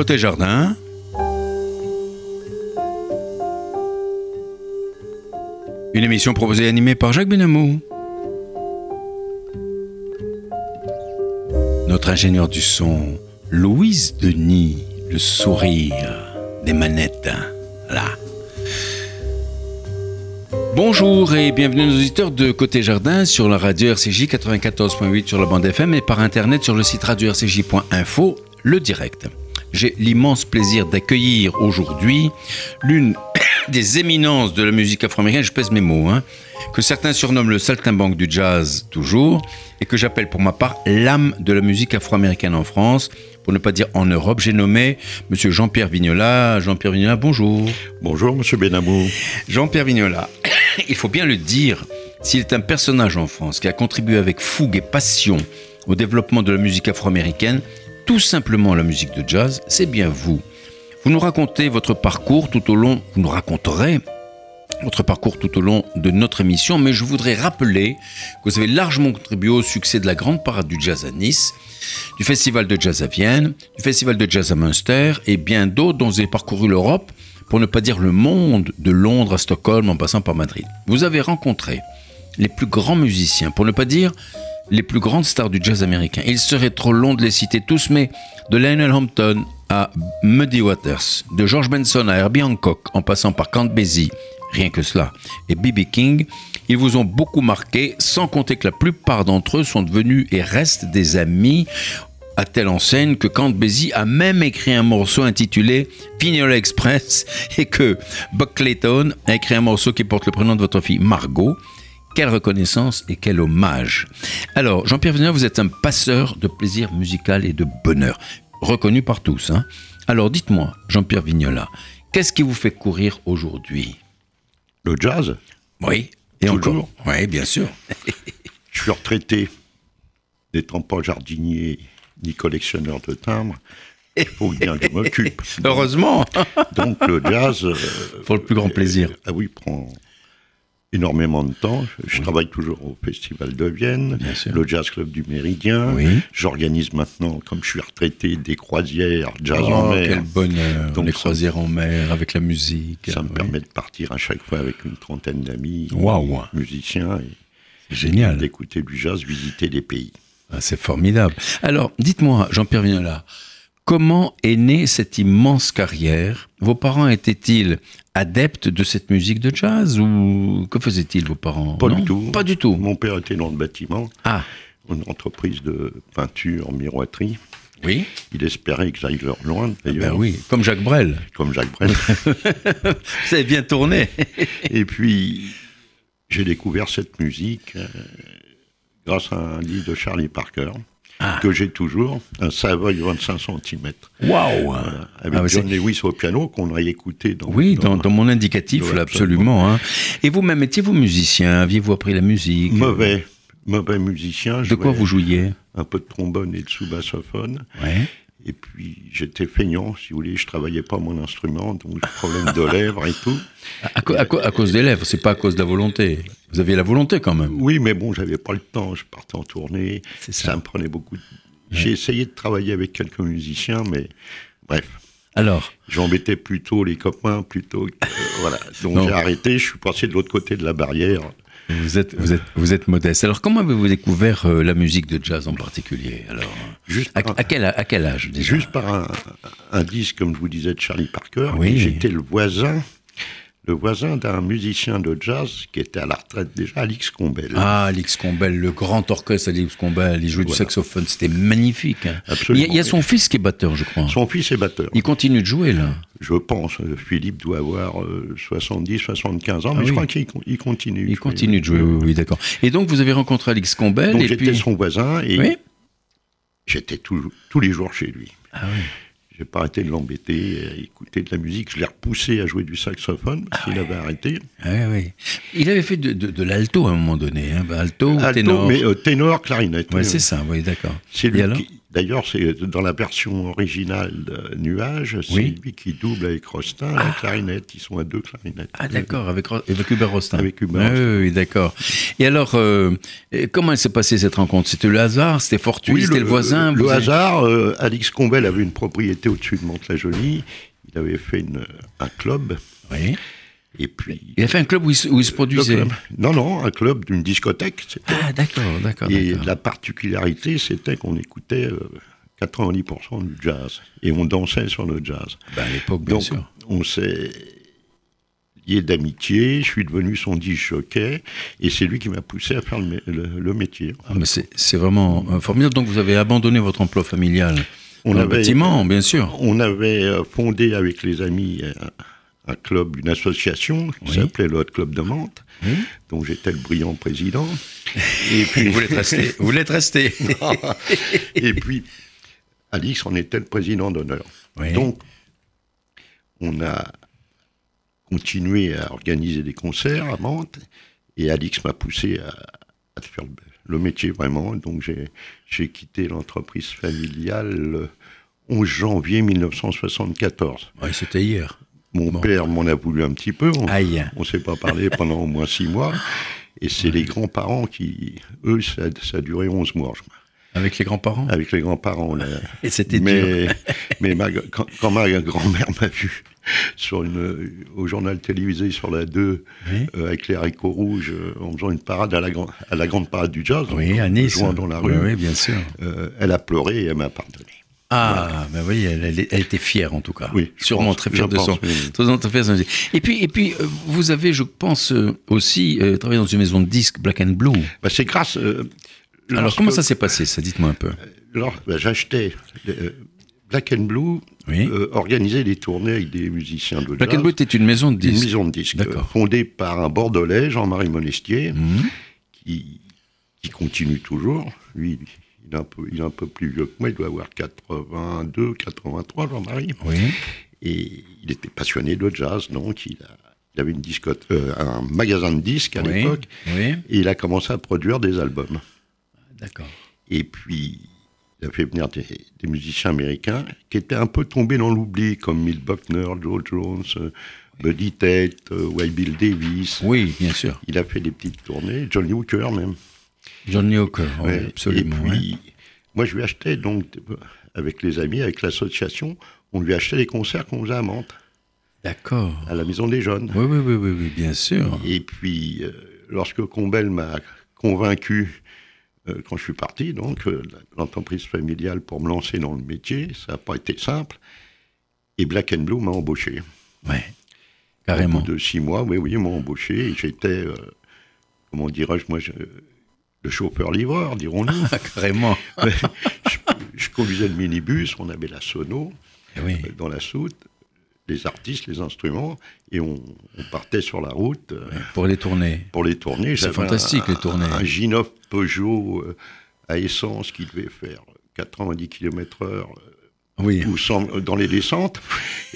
Côté jardin. Une émission proposée et animée par Jacques Benamou. Notre ingénieur du son, Louise Denis, le sourire des manettes. Là. Bonjour et bienvenue aux auditeurs de Côté Jardin sur la radio RCJ 94.8 sur la bande FM et par internet sur le site radio-rcj.info, le direct. J'ai l'immense plaisir d'accueillir aujourd'hui l'une des éminences de la musique afro-américaine, je pèse mes mots, hein, que certains surnomment le saltimbanque du jazz toujours, et que j'appelle pour ma part l'âme de la musique afro-américaine en France, pour ne pas dire en Europe. J'ai nommé Monsieur Jean-Pierre Vignola. Jean-Pierre Vignola, bonjour. Bonjour, Monsieur Benamou. Jean-Pierre Vignola, il faut bien le dire, s'il est un personnage en France qui a contribué avec fougue et passion au développement de la musique afro-américaine, tout simplement la musique de jazz, c'est bien vous. Vous nous racontez votre parcours tout au long, vous nous raconterez votre parcours tout au long de notre émission, mais je voudrais rappeler que vous avez largement contribué au succès de la grande parade du jazz à Nice, du festival de jazz à Vienne, du festival de jazz à Münster et bien d'autres dont vous avez parcouru l'Europe, pour ne pas dire le monde, de Londres à Stockholm en passant par Madrid. Vous avez rencontré les plus grands musiciens, pour ne pas dire les plus grandes stars du jazz américain. Il serait trop long de les citer tous, mais de Lionel Hampton à Muddy Waters, de George Benson à Herbie Hancock, en passant par Count Basie, rien que cela, et B.B. King, ils vous ont beaucoup marqué, sans compter que la plupart d'entre eux sont devenus et restent des amis à telle enseigne que Count Basie a même écrit un morceau intitulé Pignola Express et que Buck Clayton a écrit un morceau qui porte le prénom de votre fille Margot. Quelle reconnaissance et quel hommage. Alors, Jean-Pierre Veneur, vous êtes un passeur de plaisir musical et de bonheur, reconnu par tous. Hein Alors, dites-moi, Jean-Pierre Vignola, qu'est-ce qui vous fait courir aujourd'hui? Le jazz Oui, et Toujours. encore Oui, bien sûr. Je suis retraité, n'étant pas jardinier ni collectionneur de timbres. Il faut bien que je m'occupe. Heureusement, Donc le jazz... euh, pour le plus grand plaisir. Ah oui, prend énormément de temps. Je travaille toujours au Festival de Vienne, le Jazz Club du Méridien. Oui. J'organise maintenant, comme je suis retraité, des croisières, jazz Oh, en mer. quel bonheur, Donc les ça- croisières en mer avec la musique. Ça me Oui. permet de partir à chaque fois avec une trentaine d'amis, musiciens, et C'est génial. d'écouter du jazz, visiter des pays. Ah, C'est formidable. Alors, dites-moi, Jean-Pierre Vignola, comment est née cette immense carrière? Vos parents étaient-ils adeptes de cette musique de jazz ou que faisaient-ils vos parents? Pas Non? du tout. Pas du tout. Mon père était dans le bâtiment, Ah, une entreprise de peinture, miroiterie. oui. Il espérait que j'aille leur loin, Ben d'ailleurs, oui, comme Jacques Brel. comme Jacques Brel. Vous avez bien tourné. Et puis, j'ai découvert cette musique euh, grâce à un livre de Charlie Parker, Ah. que j'ai toujours, un Savoy 25 cm, Waouh avec Ah, bah, John c'est- Lewis au piano, qu'on a écouté dans... Oui, dans, dans mon indicatif, là, absolument. hein. Et vous-même, étiez-vous musicien? Aviez-vous appris la musique? Mauvais, mauvais musicien. De quoi vous jouiez? Un peu de trombone et de sous-bassophone. Ouais. Et puis, j'étais feignant, si vous voulez, je travaillais pas mon instrument, donc problème de lèvres et tout. À, à à cause des lèvres, c'est pas à cause de la volonté. Vous aviez la volonté quand même. Oui, mais bon, j'avais pas le temps, je partais en tournée, ça. ça. me prenait beaucoup de... J'ai essayé de travailler avec quelques musiciens, mais bref, Alors, j'embêtais plutôt les copains, plutôt que... voilà, donc j'ai arrêté, je suis passé de l'autre côté de la barrière. Vous êtes, vous êtes, vous êtes modeste. Alors, comment avez-vous découvert euh, la musique de jazz en particulier Alors, Juste à, par, à quel, à quel âge déjà? Juste par un, un disque, comme je vous disais, de Charlie Parker. Oui. J'étais le voisin, le voisin d'un musicien de jazz qui était à la retraite déjà, Alix Combel. Ah, Alix Combel, le grand orchestre Alix Combel, il jouait du saxophone, c'était magnifique. hein. Absolument, Il y a, son fils qui est batteur, je crois. Son fils est batteur. Il continue de jouer là. Je pense, euh, Philippe doit avoir euh, 70, 75 ans, Ah mais oui. je crois qu'il con- il continue. Il continue de jouer, oui, oui, d'accord. Et donc, vous avez rencontré Alix Combel Donc j'étais puis. son voisin et Oui. j'étais tous les jours chez lui. Ah oui. J'ai pas arrêté de l'embêter, à écouter de la musique. Je l'ai repoussé à jouer du saxophone parce qu'il avait arrêté. Ah oui, oui. Il avait fait de, de- de l'alto à un moment donné, hein. Bah, alto, ou ténor. mais euh, ténor, clarinette. Ouais, oui, c'est oui. ça, oui, d'accord. C'est lui alors qui, D'ailleurs, c'est dans la version originale de Nuage, c'est Oui. lui qui double avec Rostin la clarinette. Ils sont à deux clarinettes. Ah d'accord, avec, avec Hubert Rostin. Avec Hubert Oui, Rostin. oui, oui, d'accord. Et alors, euh, comment s'est passée cette rencontre? C'était le hasard? C'était fortuit? C'était le, voisin? Le hasard, euh, Alix Combel avait une propriété au-dessus de Mantes-la-Jolie. Il avait fait une- un club. Oui. Et puis. Il a fait un club où il, se- où il se le produisait club- Non, non, un club d'une discothèque. Ah d'accord, d'accord. Et la particularité, c'était qu'on écoutait euh, 90% du jazz. Et on dansait sur le jazz. Ben, à l'époque, bien Donc, sûr. on s'est liés d'amitié. Je suis devenu son disque jockey. Et c'est lui qui m'a poussé à faire le, mé- le- le métier. Ah, mais c'est vraiment euh, formidable. Donc vous avez abandonné votre emploi familial On dans le avait- bâtiment, bien sûr. On avait euh, fondé avec les amis un, club, une association qui Oui. s'appelait le Hot Club de Mantes, Oui. dont j'étais le brillant président. Et puis, Vous l'êtes resté. Vous l'êtes resté. et puis, Alix en était le président d'honneur. Oui. Donc, on a continué à organiser des concerts à Mantes, et Alix m'a poussé à, à faire le, métier vraiment. Donc, j'ai quitté l'entreprise familiale le 11 janvier 1974. Ouais, C'était hier. Mon Bon. père m'en a voulu un petit peu. On ne s'est pas parlé pendant au moins six mois. Et c'est les grands-parents qui, eux, ça, ça a duré 11 mois, je crois. Avec les grands-parents? Avec les grands-parents. là. Et c'était dur. Mais, mais ma- quand, quand ma grand-mère m'a vu sur une, au journal télévisé sur la 2, Oui. euh, avec les haricots rouges, euh, en faisant une parade à la, gran- à la grande parade du jazz, Oui, à Nice. dans la rue, Oui, oui, bien sûr. euh, elle a pleuré et elle m'a pardonné. Ah, ben oui, elle, était fière en tout cas. Oui, sûrement pense, très fière de pense, son. oui. très- fière de. Et puis, et puis, euh, vous avez, je pense, euh, aussi euh, travaillé dans une maison de disques Black and Blue. Bah, c'est grâce. euh, Alors, lorsque- comment ça s'est passé Ça, dites-moi un peu. Alors, bah, j'achetais euh, Black and Blue, Oui. organisait des tournées avec des musiciens de Black jazz. and Blue était une maison de une disques. maison de disques, fondée par un Bordelais, Jean-Marie Monestier, Mhm. qui, qui continue toujours. Lui, il est, un peu, il est un peu plus vieux que moi, il doit avoir 82, 83, Jean-Marie. Oui. Et il était passionné de jazz, donc il, a- il avait une discote, euh, un magasin de disques à oui. l'époque, Oui. et il a commencé à produire des albums. D'accord. Et puis, il a fait venir des, des musiciens américains qui étaient un peu tombés dans l'oubli, comme Milt Buckner, Joe Jones, euh, Buddy Tate, Wild Bill Davis. Oui, bien sûr. Il a fait des petites tournées, Johnny Hooker même. Johnny Hooker, oui, Ouais. absolument. Et ouais. puis, moi, je lui achetais, donc, avec les amis, avec l'association, on lui achetait les concerts qu'on faisait à Mantes, D'accord. à la Maison des Jeunes. Oui, oui, oui, oui, oui, bien sûr. Et puis, euh, lorsque Combel m'a convaincu, euh, quand je suis parti, donc, euh, l'entreprise familiale pour me lancer dans le métier, ça n'a pas été simple. Et Black and Blue m'a embauché. Au Carrément. bout de six mois, oui, oui, ils m'ont embauché. Et j'étais, comment dirais-je, moi, je- le chauffeur-livreur, dirons-nous. Ah, carrément. je, je conduisais le minibus, on avait la sono Eh Oui. euh, dans la soute, les artistes, les instruments, et on, on partait sur la route euh, Pour les tournées. pour les tournées. C'est fantastique, un- les tournées. Un G9 Peugeot euh, à essence qui devait faire 90 km heure Oui. ou 100 dans les descentes,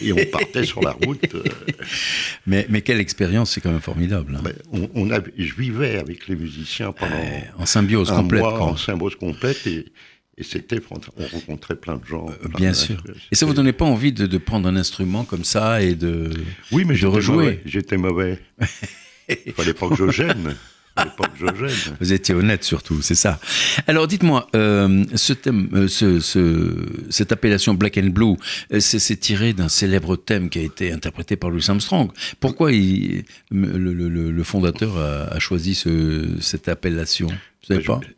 et on partait sur la route. euh, Mais, mais quelle expérience, c'est quand même formidable. hein. ben, on, on avait- je vivais avec les musiciens pendant En symbiose un complète. mois en symbiose complète, et, et c'était, on rencontrait plein de gens. plein Euh, Bien de- sûr. Et ça vous donnait pas envie de, de prendre un instrument comme ça et de. Oui, mais de j'étais rejouer? mauvais. J'étais mauvais. Il fallait pas que je gêne. Vous étiez honnête surtout, c'est ça. Alors dites-moi, euh, ce thème, euh, ce, ce- cette appellation Black and Blue, euh, c'est tiré d'un célèbre thème qui a été interprété par Louis Armstrong. Pourquoi il- le, le- le- fondateur a, a choisi ce- cette appellation?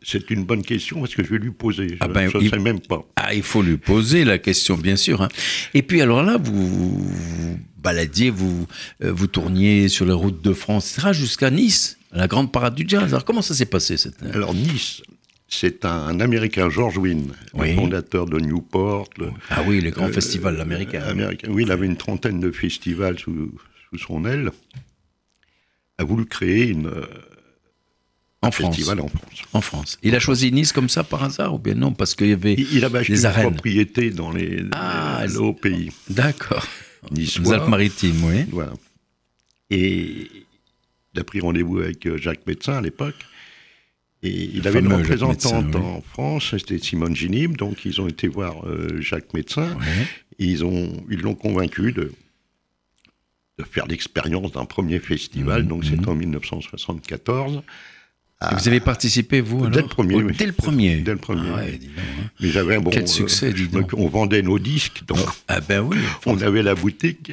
C'est une bonne question parce que je vais lui poser. Je Ah ben, ne il- sais même pas. Ah, il faut lui poser la question, bien sûr. hein. Et puis alors là, vous vous baladiez, vous, euh, vous tourniez sur les routes de France, jusqu'à Nice, la grande parade du jazz. Alors comment ça s'est passé cette... Alors Nice, c'est un, un Américain, George Wynne, Oui. le fondateur de Newport. le- Ah oui, les grands euh, festivals américains. américain. Oui, il avait une trentaine de festivals sous, sous son aile. A voulu créer une, euh, en France. festival en France. En France. Il a choisi Nice comme ça par hasard ou bien non Parce qu'il y avait. Il, il avait acheté une arènes. propriété dans les, Ah, les- au pays. D'accord. Niçois. Les Alpes-Maritimes, oui. Voilà. Et il a pris rendez-vous avec euh, Jacques Médecin à l'époque. Et il avait une représentante en France, c'était Simone Ginib, donc ils ont été voir Jacques Médecin, et ils l'ont ils convaincu de, de faire l'expérience d'un premier festival, mmh, donc c'est mmh. en 1974. Vous avez participé, vous, alors Dès le premier. Dès le premier. Dès le premier. Ah ouais, hein. Mais j'avais un bon. Quel succès, dis donc. On vendait nos disques, donc. Ah ben oui. On avait la boutique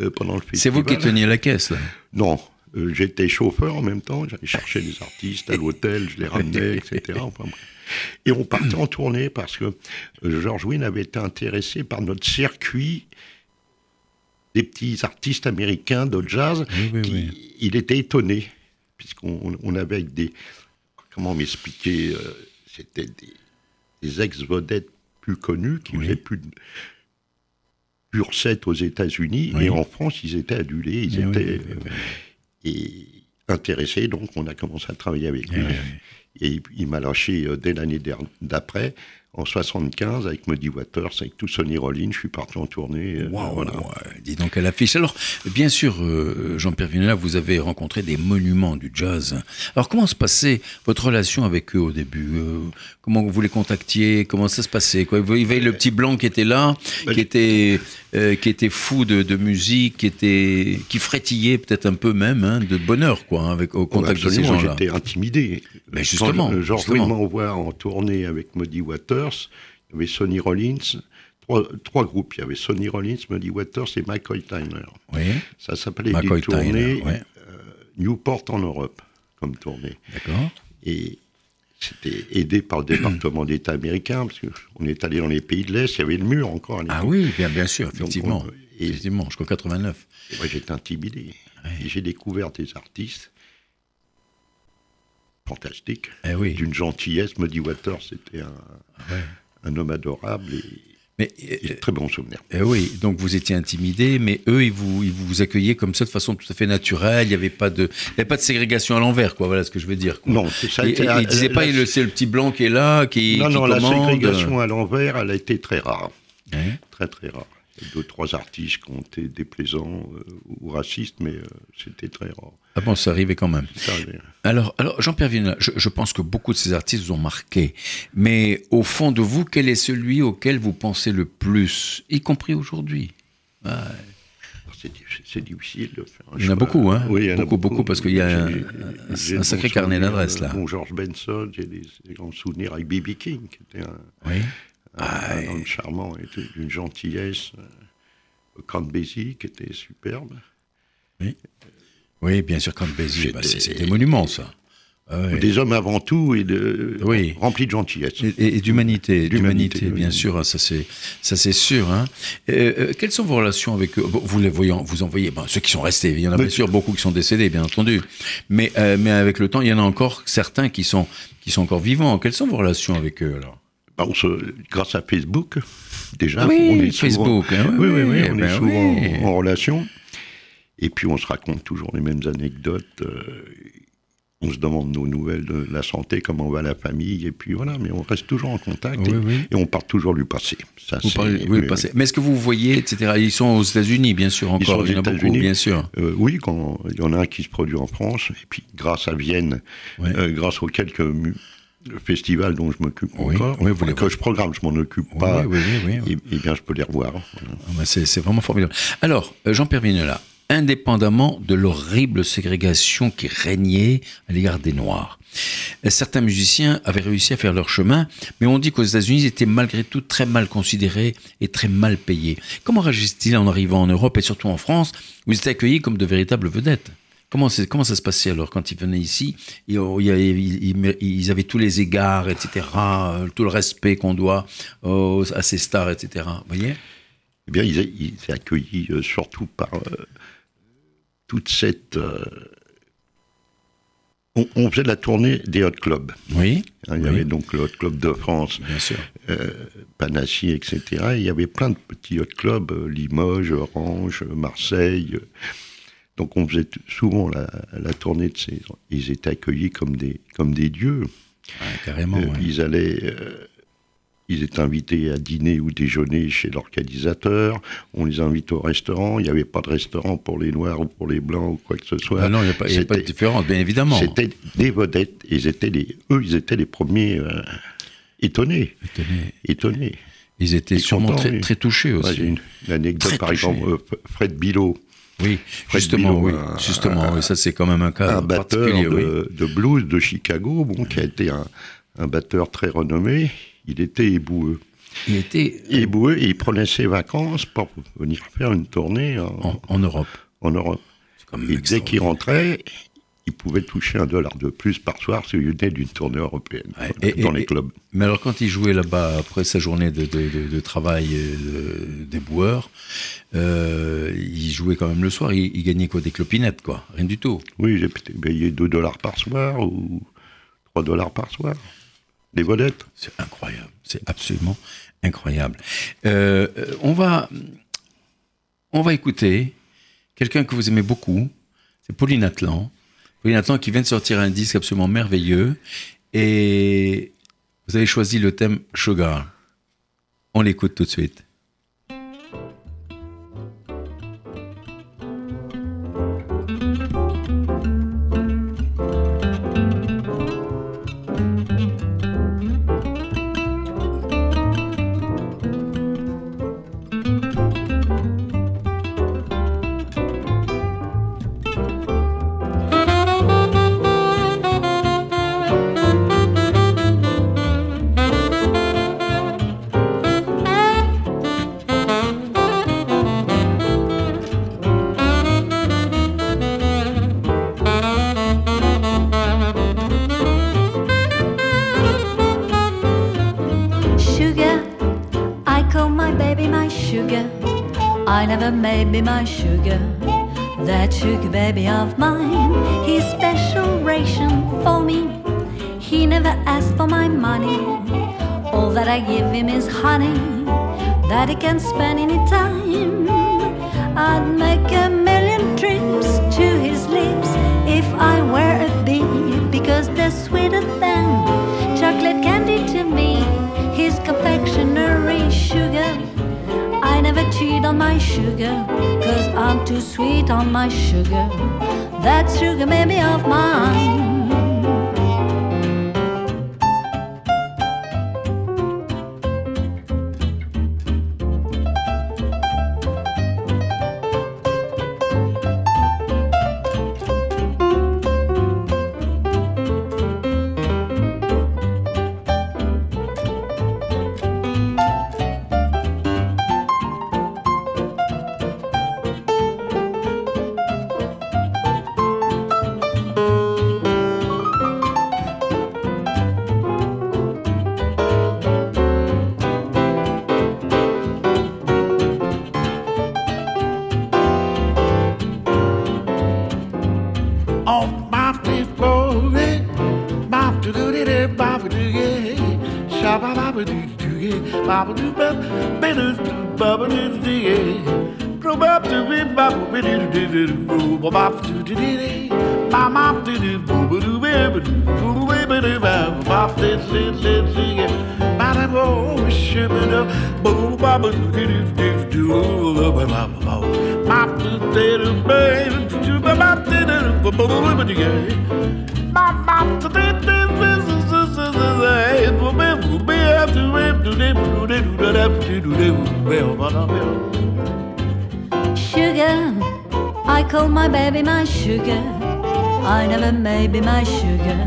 euh, pendant le festival. C'est vous qui teniez la caisse, là Non. Euh, j'étais chauffeur en même temps, j'allais chercher des artistes à l'hôtel, je les ramenais, etc. Enfin, et on partait en tournée parce que euh, George Wynne avait été intéressé par notre circuit des petits artistes américains de jazz. Il était étonné, puisqu'on avait des. Comment m'expliquer euh, C'était des, ex-vedettes plus connues qui faisaient plus de pur set aux États-Unis et en France ils étaient adulés, ils étaient et intéressés. Donc on a commencé à travailler avec lui. et il m'a lâché euh, dès l'année d'après en 75 avec Muddy Waters, avec tout Sonny Rollins, je suis parti en tournée. Euh, wow, dis donc à l'affiche. Alors, bien sûr, euh, Jean-Pierre Vinella, vous avez rencontré des monuments du jazz. Alors, comment se passait votre relation avec eux au début euh, Comment vous les contactiez Comment ça se passait quoi? Il y avait le petit blanc qui était là, bah, qui était qui était fou de, musique, qui était qui frétillait peut-être un peu même hein, de bonheur quoi, hein, avec au contact de ces gens-là. J'étais intimidé. Mais justement, Georges Louis m'envoie en tournée avec Muddy Waters il y avait Sonny Rollins, trois, groupes. Il y avait Sonny Rollins, Muddy Waters et Michael Tyner. Oui. Ça s'appelait des tournées euh, Newport en Europe, comme tournée. D'accord. Et c'était aidé par le département d'État américain, parce qu'on est allé dans les pays de l'Est, il y avait le mur encore. ah oui, bien, bien sûr, effectivement. Donc, et, effectivement, jusqu'en 89. Et moi, j'étais intimidé. Et j'ai découvert des artistes fantastique, eh oui. d'une gentillesse. Muddy Waters, c'était un, un, homme adorable et, mais, euh, très bon souvenir. Eh oui, donc vous étiez intimidé, mais eux, ils vous, ils vous accueillaient comme ça de façon tout à fait naturelle. Il n'y avait pas de, il avait pas de ségrégation à l'envers, quoi. Voilà ce que je veux dire. Quoi. Non, ça a été. Ils ne disaient pas, c'est le petit blanc qui est là, qui. Non, qui non, la ségrégation à l'envers, elle a été très rare. Très, très rare. Deux, trois artistes qui ont été déplaisants euh, ou racistes, mais euh, c'était très rare. Ah bon, ça arrivait quand même. Alors, alors Jean-Pierre Vienne, je, pense que beaucoup de ces artistes vous ont marqué. Mais au fond de vous, quel est celui auquel vous pensez le plus, y compris aujourd'hui? C'est difficile de faire un Il y en a beaucoup, hein Oui, il y en beaucoup, a beaucoup, beaucoup parce qu'il y a un, sacré carnet d'adresses là. Bon, George Benson, j'ai des, grands souvenirs avec B.B. King, qui était un. Oui un, ah, homme charmant et d'une gentillesse. Count Basie, qui était superbe. Oui, oui bien sûr, Count Basie, bah, c'est des monuments, ça. Ah des hommes avant tout et de, oui. remplis de gentillesse. Et, d'humanité, d'humanité, bien sûr, hein, ça c'est ça c'est sûr. Hein. Euh, quelles sont vos relations avec eux Vous les voyez, vous en voyez, ceux qui sont restés, il y en a bien sûr beaucoup qui sont décédés, bien entendu. Mais euh, mais avec le temps, il y en a encore certains qui sont qui sont encore vivants. Quelles sont vos relations avec eux alors? Bah, grâce à Facebook, déjà, on est Facebook, souvent, hein, oui, oui, oui, on est souvent en relation. Et puis on se raconte toujours les mêmes anecdotes. Euh, on se demande nos nouvelles de la santé, comment va la famille, et puis voilà, mais on reste toujours en contact et, on part toujours du passé. Ça, oui, passé. Mais est-ce que vous voyez, etc., ils sont aux États-Unis, bien sûr, encore, sont aux États-Unis, bien sûr. Euh, oui, quand il y en a un qui se produit en France, et puis grâce à Vienne, euh, grâce aux quelques le festival dont je m'occupe encore, oui, vous que je programme, je m'en occupe pas, et, bien je peux les revoir. Ah, c'est vraiment formidable. Alors, euh, Jean-Pierre Vignola, indépendamment de l'horrible ségrégation qui régnait à l'égard des Noirs, euh, certains musiciens avaient réussi à faire leur chemin, mais on dit qu'aux États-Unis, ils étaient malgré tout très mal considérés et très mal payés. Comment réagissent-ils en arrivant en Europe et surtout en France, où ils étaient accueillis comme de véritables vedettes? Comment, comment ça se passait alors quand ils venaient ici? Oh, ils, avaient tous les égards, etc., euh, tout le respect qu'on doit à ces stars, etc. Vous voyez? Eh bien, ils, étaient accueillis euh, surtout par euh, toute cette. On, faisait la tournée des hot clubs. Oui. Hein, il y avait donc le hot club de France, Bien sûr. Etc. il y avait plein de petits hot clubs, Limoges, Orange, Marseille. Donc on faisait souvent la, tournée de ces... Ils étaient accueillis comme des, comme des dieux. carrément. Euh, ils allaient... Euh, ils étaient invités à dîner ou déjeuner chez l'organisateur. On les invitait au restaurant. Il n'y avait pas de restaurant pour les Noirs ou pour les Blancs ou quoi que ce soit. Ah non, il n'y a, pas- a de différence, bien évidemment. C'était des vedettes. Ils étaient les, eux, ils étaient les premiers euh, étonnés. Étonnés. Étonnés. Ils étaient Et sûrement contents, très, touchés Ouais, aussi. J'ai une, une anecdote, Très par touché. exemple, Fred Bilot, Oui, justement, oui. un- Justement, oui, ça c'est quand même un cas un batteur oui. de, blues de Chicago, bon, qui a été un, un batteur très renommé. Il était éboueux. Il était Éboueux et il prenait ses vacances pour venir faire une tournée en, en, en Europe. en Europe. Et dès qu'il rentrait, il pouvait toucher un dollar de plus par soir s'il venait d'une tournée européenne Ouais, dans, et- dans et- les clubs. Mais alors, quand il jouait là-bas, après sa journée de, de- de- de travail euh, de- des boueurs, euh, il jouait quand même le soir, il, il gagnait quoi Des clopinettes, quoi. Rien du tout. Oui, j'ai payé 2 dollars par soir ou 3 dollars par soir. Des vedettes. C'est incroyable. C'est absolument incroyable. Euh, on, va, on va écouter quelqu'un que vous aimez beaucoup. C'est Pauline Atlan. Pauline Atlan qui vient de sortir un disque absolument merveilleux. Et vous avez choisi le thème Sugar. On l'écoute tout de suite. Sugar, cause I'm too sweet on my sugar. That sugar baby of mine. Sugar, I call my baby my sugar. I never be my sugar.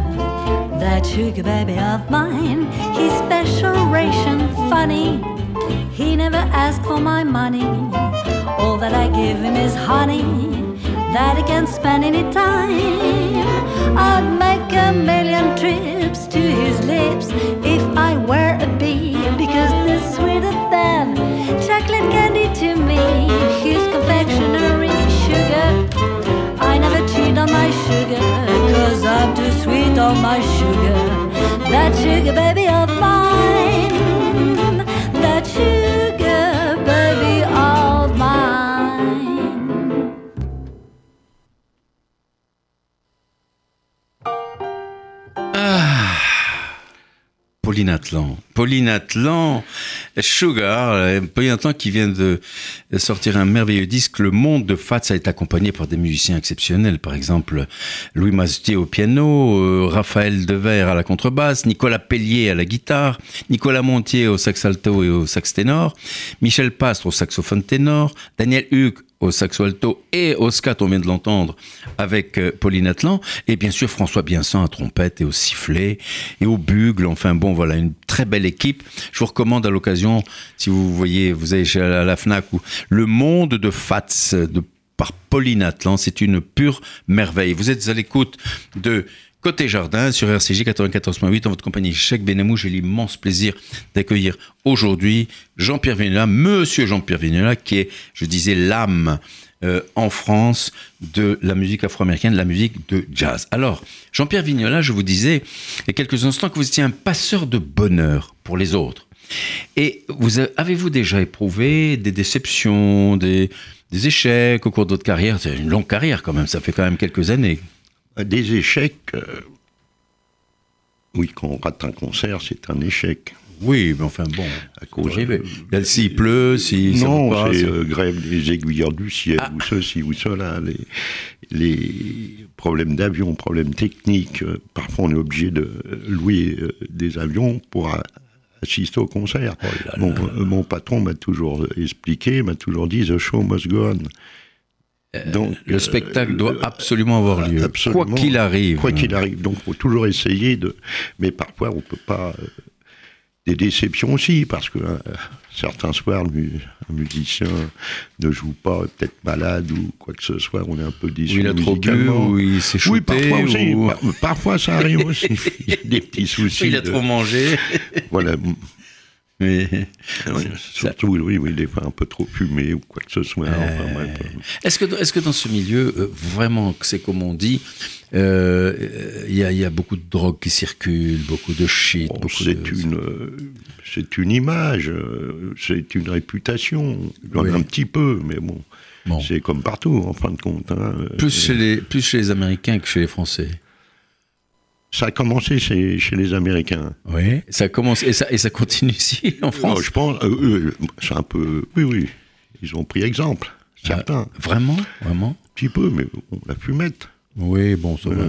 That sugar baby of mine, he's special ration funny. He never asks for my money. All that I give him is honey that he can spend any time. I'd make a million trips to his lips if I were a bee because they're sweeter than chocolate candy to me. His confectionery sugar. I never cheat on my sugar cause I'm too sweet on my sugar. That sugar baby of Pauline Atlan. Pauline Atlan, Sugar, euh, Pauline Atlan qui vient de sortir un merveilleux disque. Le monde de Fats a été accompagné par des musiciens exceptionnels. Par exemple, Louis Mazetier au piano, euh, Raphaël Devers à la contrebasse, Nicolas Pellier à la guitare, Nicolas Montier au sax alto et au sax ténor, Michel Pastre au saxophone ténor, Daniel Hugues au saxo alto et au scat, on vient de l'entendre, avec euh, Pauline Atlan, et bien sûr François Biensan à trompette et au sifflet et au bugle. Enfin bon, voilà, une très belle équipe. Je vous recommande à l'occasion, si vous voyez, vous allez chez la, FNAC, ou Le Monde de Fats, de, par Pauline Atlan, c'est une pure merveille. Vous êtes à l'écoute de Côté Jardin sur RCJ 94.8 en votre compagnie Cheikh Benamou. J'ai l'immense plaisir d'accueillir aujourd'hui Jean-Pierre Vignola, monsieur Jean-Pierre Vignola, qui est, je disais, l'âme euh, en France de la musique afro-américaine, de la musique de jazz. Alors, Jean-Pierre Vignola, je vous disais il y a quelques instants que vous étiez un passeur de bonheur pour les autres. Et avez-vous déjà éprouvé des déceptions, des, des échecs au cours de votre carrière? C'est une longue carrière quand même, ça fait quand même quelques années. Des échecs. euh, Oui, quand on rate un concert, c'est un échec. Oui, mais enfin bon, À cause arriver. de- a- S'il pleut, si ça non, c'est euh, grève des aiguilleurs du ciel, Ah. ou ceci, ou cela. Les, les problèmes d'avion, problèmes techniques. euh, parfois, on est obligé de louer euh, des avions pour a- assister au concert. Oh là mon, là. euh, mon patron m'a toujours expliqué, m'a toujours dit The show must go on. Donc, le euh, spectacle doit le- absolument avoir lieu, absolument. quoi qu'il arrive. Quoi qu'il arrive. Donc, faut toujours essayer de. Mais parfois, on peut pas. euh, Des déceptions aussi, parce que euh, certains soirs, un musicien ne joue pas, peut-être malade ou quoi que ce soit, on est un peu déçu. Il a trop bu, ou il s'est Oui, parfois aussi. ou- Par- Parfois, ça arrive aussi. Il y a des petits soucis. Il a de- trop mangé. Voilà. Mais- Ouais, Surtout, oui, oui, des fois un peu trop fumé ou quoi que ce soit. enfin, bref. Est-ce que, est que dans ce milieu, euh, vraiment, c'est comme on dit, euh, euh, il y, a, il y a beaucoup de drogue qui circule, beaucoup de shit. Bon, beaucoup c'est de- une, euh, c'est une image, euh, c'est une réputation. Il y en Oui. a un petit peu, mais bon, Bon. c'est comme partout en fin de compte. hein. Plus Euh, chez, les, plus chez les Américains que chez les Français. Ça a commencé chez, chez les Américains. Oui. Ça commence et ça, et ça continue ici, en France? Je pense, euh, eux, c'est un peu, oui, oui, ils ont pris exemple, certains, Vraiment? Vraiment? Un petit peu, mais bon, la fumette, Oui, bon, ça va.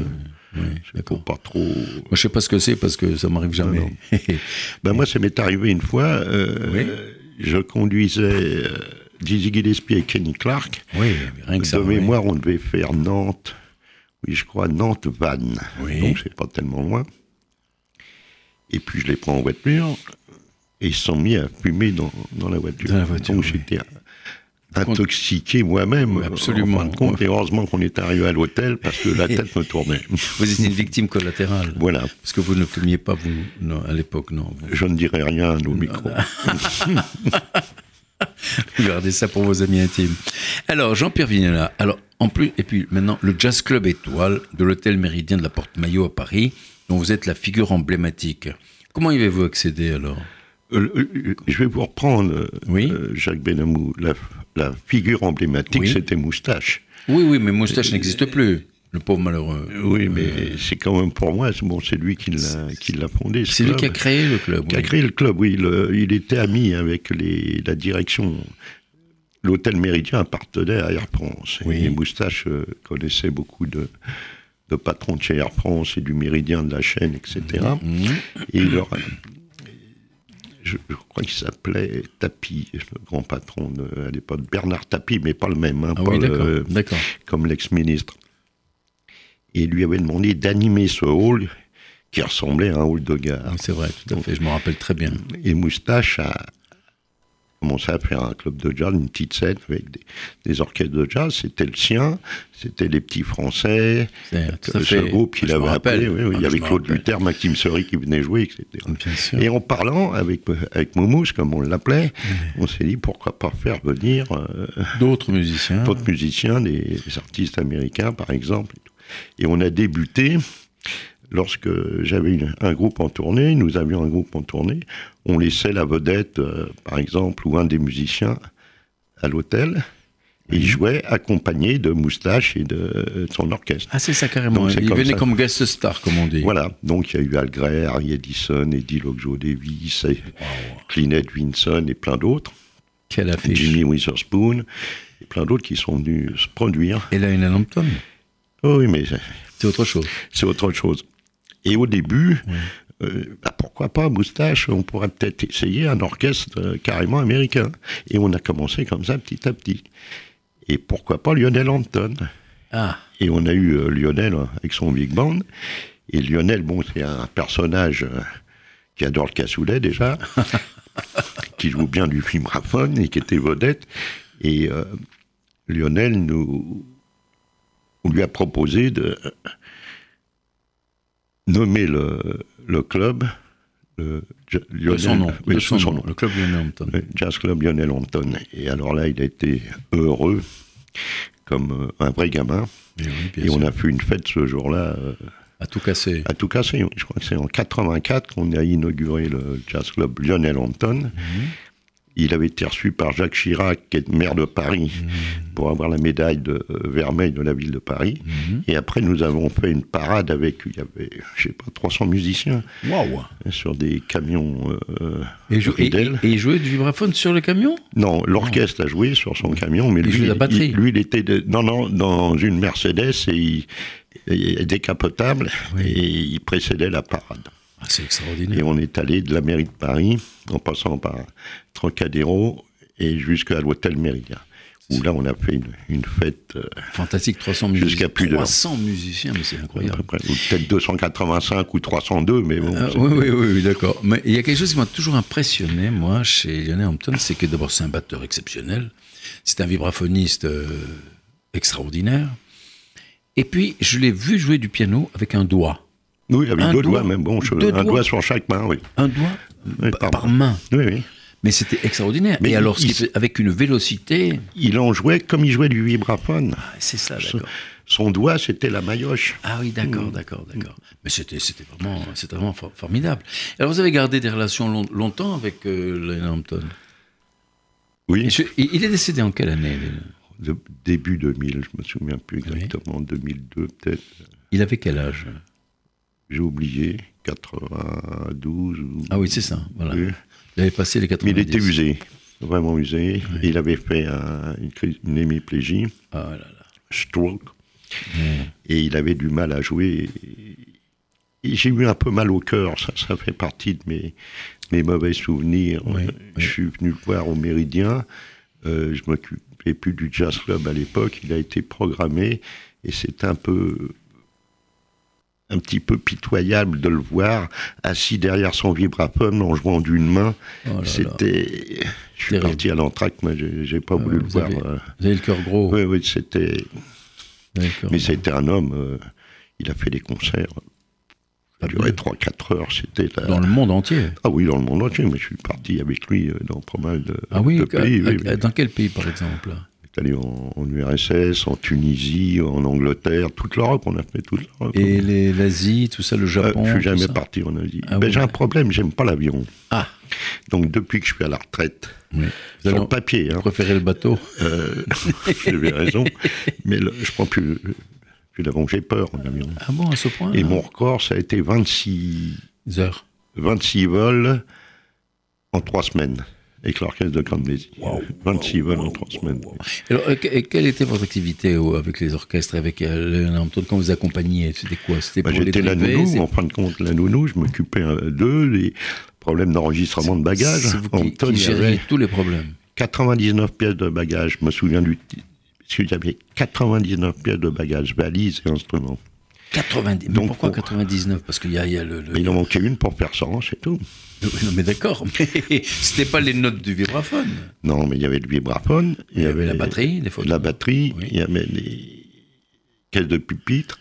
Oui, d'accord. pas trop. Moi, je sais pas ce que c'est parce que ça m'arrive jamais. non. Ben moi, ça m'est arrivé une fois. euh, Oui. Je conduisais euh, Dizzy Gillespie et Kenny Clark. oui, rien que ça. de oui. mémoire, on devait faire Nantes. Oui, je crois Nantes-Vannes. Oui. Donc, c'est pas tellement loin. Et puis, je les prends en voiture. Et ils sont mis à fumer dans, dans la voiture. Dans la voiture, Donc, oui. j'étais intoxiqué moi-même. Absolument. En fin de compte. Et heureusement qu'on est arrivé à l'hôtel parce que la tête me tournait. Vous étiez une victime collatérale. voilà. Parce que vous ne fumiez pas, vous, non, à l'époque, non. Vous Je ne dirai rien au micro. gardez ça pour vos amis intimes. Alors, Jean-Pierre Vignola, alors, en plus, et puis maintenant, le Jazz Club Étoile de l'Hôtel Méridien de la Porte-Maillot à Paris, dont vous êtes la figure emblématique. Comment y avez-vous accédé alors? Euh, euh, je vais vous reprendre, euh, Oui. euh, Jacques Benamou. La, la figure emblématique, Oui. c'était Moustache. Oui, oui, mais Moustache n'existe plus, le pauvre malheureux. Oui, mais c'est quand même pour moi, c'est bon, c'est lui qui l'a, fondé. ce C'est lui qui a créé le club. Qui a oui. créé le club, oui. le- il était ami avec les, la direction. L'hôtel Méridien appartenait à Air France. Oui. Et Moustache euh, connaissait beaucoup de, de patrons de chez Air France et du Méridien de la chaîne, etc. Mhm. Et il leur a- je, je crois qu'il s'appelait Tapi, le grand patron de, à l'époque, Bernard Tapi, mais pas le même, hein, Ah pas oui, le-. D'accord. comme l'ex-ministre. Et lui avait demandé d'animer ce hall qui ressemblait à un hall de gare. C'est vrai, tout à fait, je me rappelle très bien. Et Moustache a commencé à faire un club de jazz, une petite scène avec des, des orchestres de jazz. C'était le sien, c'était les petits Français, ce groupe qu'il avait appelé. rappelle. oui, oui. Ah, il y avait Claude. Luther, Maxime Seri qui venait jouer, etc. Et en parlant avec, avec Moumous, comme on l'appelait, on s'est dit pourquoi pas faire venir euh, D'autres musiciens. d'autres musiciens, des, des artistes américains par exemple. Et, tout. Et on a débuté lorsque j'avais un groupe en tournée, nous avions un groupe en tournée, on laissait la vedette, euh, par exemple, ou un des musiciens à l'hôtel, Et il jouait accompagné de Moustache et de, de son orchestre. Ah, c'est ça carrément. Donc, il comme venait ça. comme guest star, comme on dit. Voilà, donc il y a eu Al Gray, Harry Edison, Eddie Lockjaw Davis, et Clinette Vinson et plein d'autres, Quelle affiche. Jimmy Witherspoon, et plein d'autres qui sont venus se produire. Et là, une Hampton, Oh oui, mais c'est- autre chose. c'est autre chose. Et au début, euh, bah, pourquoi pas, Moustache, on pourrait peut-être essayer un orchestre euh, carrément américain. Et on a commencé comme ça petit à petit. Et pourquoi pas Lionel Hampton Ah, Et on a eu euh, Lionel euh, avec son big band. Et Lionel, bon, c'est un personnage qui adore le cassoulet déjà, qui joue bien du vibraphone et qui était vedette. Et Lionel nous, on lui a proposé de nommer le, le club le de Lionel, son nom. oui, de son nom. Le club Lionel Hampton. Jazz Club Lionel Hampton. Et alors là, il a été heureux, comme euh, un vrai gamin. Et, oui, Et on a fait une fête ce jour-là euh, À tout casser. à tout casser. Je crois que c'est en 84 qu'on a inauguré le Jazz Club Lionel Hampton. Il avait été reçu par Jacques Chirac, qui est maire de Paris, pour avoir la médaille de euh, vermeil de la ville de Paris. Et après, nous avons fait une parade avec, il y avait, je sais pas, 300 musiciens Waouh sur des camions euh, et, jou- et, du vibraphone sur le camion? Non, l'orchestre a joué sur son camion, mais lui, la batterie. il- lui, il était de- non, non, dans une Mercedes et il, décapotable Oui. et il précédait la parade. Ah, C'est Et extraordinaire. on est allé de la mairie de Paris, en passant par Trocadéro et jusqu'à l'hôtel Méridien, où là on a fait une, une fête euh, Fantastique, 300 musiciens. Jusqu'à plus d'heures. 300 musiciens, mais c'est incroyable. peut-être 285 ou 302, mais bon. Ah, oui, oui, oui, d'accord. Mais il y a quelque chose qui m'a toujours impressionné, moi, chez Lionel Hampton, c'est que d'abord, c'est un batteur exceptionnel, c'est un vibraphoniste euh, extraordinaire. Et puis, je l'ai vu jouer du piano avec un doigt. Oui, avec Un deux doigt. doigts, même bon, je- un doigts. doigt sur chaque main, oui. Un doigt Oui, par, main. Oui, oui. Mais c'était extraordinaire. Mais Et alors, il- avec une vélocité. Il en jouait comme il jouait du vibraphone. Ah, C'est ça, d'accord. Son doigt, c'était la maillotche. Ah oui, d'accord, Hmm. d'accord, d'accord. Mais c'était, c'était vraiment, c'était vraiment for- formidable. Alors, vous avez gardé des relations long- longtemps avec euh, Lionel Hampton? Oui, je- il est décédé en quelle année de- début 2000, je me souviens plus exactement, 2002 peut-être. Il avait quel âge? J'ai oublié, 92 ou... Ah oui, c'est ça. Voilà. Oui. Il avait passé les Mais 90. il était usé, vraiment usé. Il avait fait un- une, une hémiplégie, Ah là là. stroke, et il avait du mal à jouer. J'ai eu un peu mal au cœur, ça, ça fait partie de mes, mes mauvais souvenirs. Oui. Je suis venu le voir au Méridien, euh, je m'occupais plus du jazz club à l'époque, il a été programmé, et c'est un peu un petit peu pitoyable de le voir assis derrière son vibraphone en jouant d'une main. Oh. C'était. Je suis parti à l'entracte, moi, j'ai pas Ah, voulu le voir. avez, euh. vous avez le cœur gros. Oui, oui, c'était. Mais c'était un homme, euh, il a fait des concerts. Ça a duré 3-4 heures, c'était. la- Dans le monde entier. Ah oui, dans le monde entier, mais je suis parti avec lui euh, dans pas mal de, Ah oui, de à- pays. à- oui, oui. dans quel pays, par exemple? Est allé en, en URSS, en Tunisie, en Angleterre, toute l'Europe, on a fait toute l'Europe. Et l'Asie, tout ça, le Euh, Japon je suis jamais parti en Asie. Ah Ben, oui. J'ai un problème, j'aime pas l'avion. Ah, Donc depuis que je suis à la retraite, oui. Sur le papier, hein, préférer le bateau euh, avez raison, mais le- je prends plus, plus j'ai peur en avion. Ah bon, à ce point Et mon record, ça a été 26, heures. 26 vols en trois semaines avec l'orchestre de Grande-Bézi. 26 vols en trois semaines. Alors, euh, quelle était votre activité euh, avec les orchestres, avec euh, Hampton, quand vous accompagniez C'était quoi? C'était Bah, J'étais la nounou, en fin de compte, la nounou, je m'occupais euh, d'eux, les problèmes d'enregistrement de bagages. C'est vous qui, Hampton, qui avait tous les problèmes. 99 pièces de bagages, je me souviens du... Avait 99 pièces de bagages, valises et instruments. 90. Mais Donc, pourquoi pour- 99 Parce qu'il y a, y a le. le- il en manquait une pour faire 100, c'est tout. Non, mais d'accord. Mais c'était pas les notes du vibraphone. Non, mais il y avait le vibraphone, Il y avait la batterie, les photos. la batterie, Oui. il y avait les caisses de pupitre,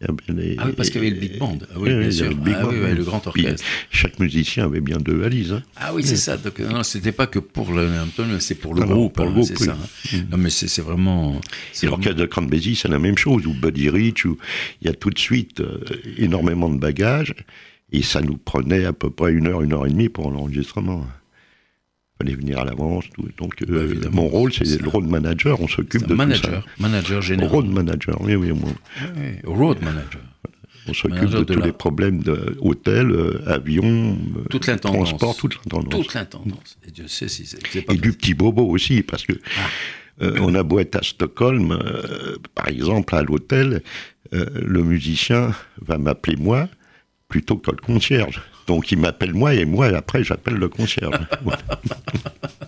il y avait les... Ah oui, parce qu'il y avait le big band. Ah oui, Oui, bien sûr. le big Ah oui, le grand Puis, orchestre. chaque musicien avait bien deux valises. hein. Ah oui, c'est ça. Donc, non, c'était pas que pour le c'est pour le Ah non, groupe. pour le hein, groupe, c'est ça. hein. Non, mais c'est vraiment. c'est Et l'orchestre de Cranberry, c'est la même chose, ou Buddy Rich, où il y a tout de suite euh, énormément de bagages, et ça nous prenait à peu près une heure, une heure et demie pour l'enregistrement. fallait venir à l'avance. Donc, euh, Bah, mon rôle, c'est le rôle manager. On s'occupe de manager, tout manager général. Road manager, oui, oui. moi, Ouais, road manager. On s'occupe de, de tous la- les problèmes de hôtel, euh, avion, euh, Toute transport, toute l'intendance. Toute l'intendance. Et Dieu sait si c'est pas Et du petit bobo aussi, parce que Ah. euh, on a beau être à Stockholm, euh, par exemple, à l'hôtel, le musicien va m'appeler moi plutôt que le concierge. Donc il m'appelle moi et moi, après, j'appelle le concierge.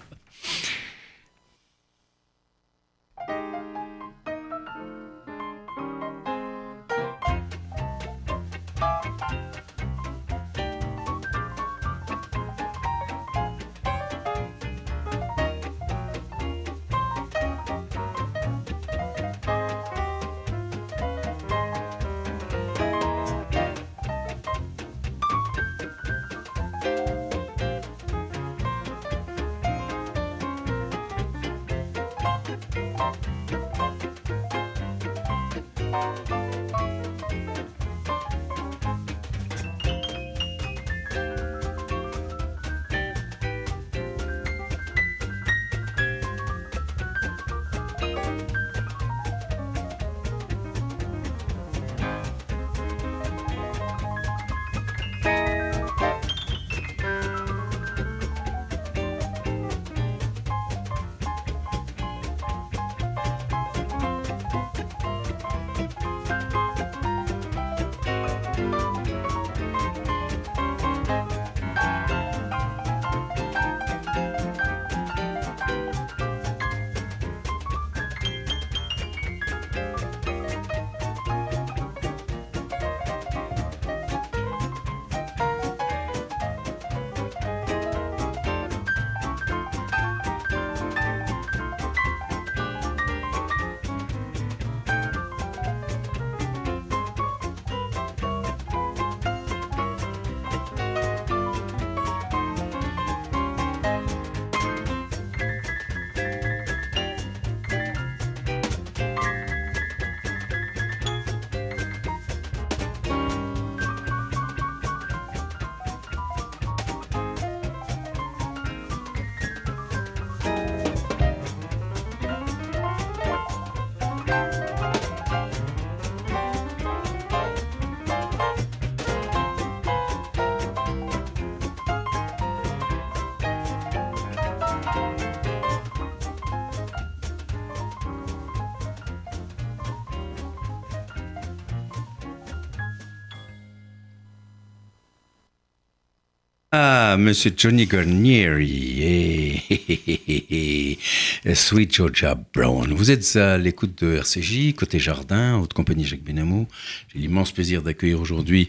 Ah, Monsieur Johnny Garnieri et Sweet Georgia Brown. Vous êtes à l'écoute de RCJ, côté jardin, haute compagnie Jacques Benamou. J'ai l'immense plaisir d'accueillir aujourd'hui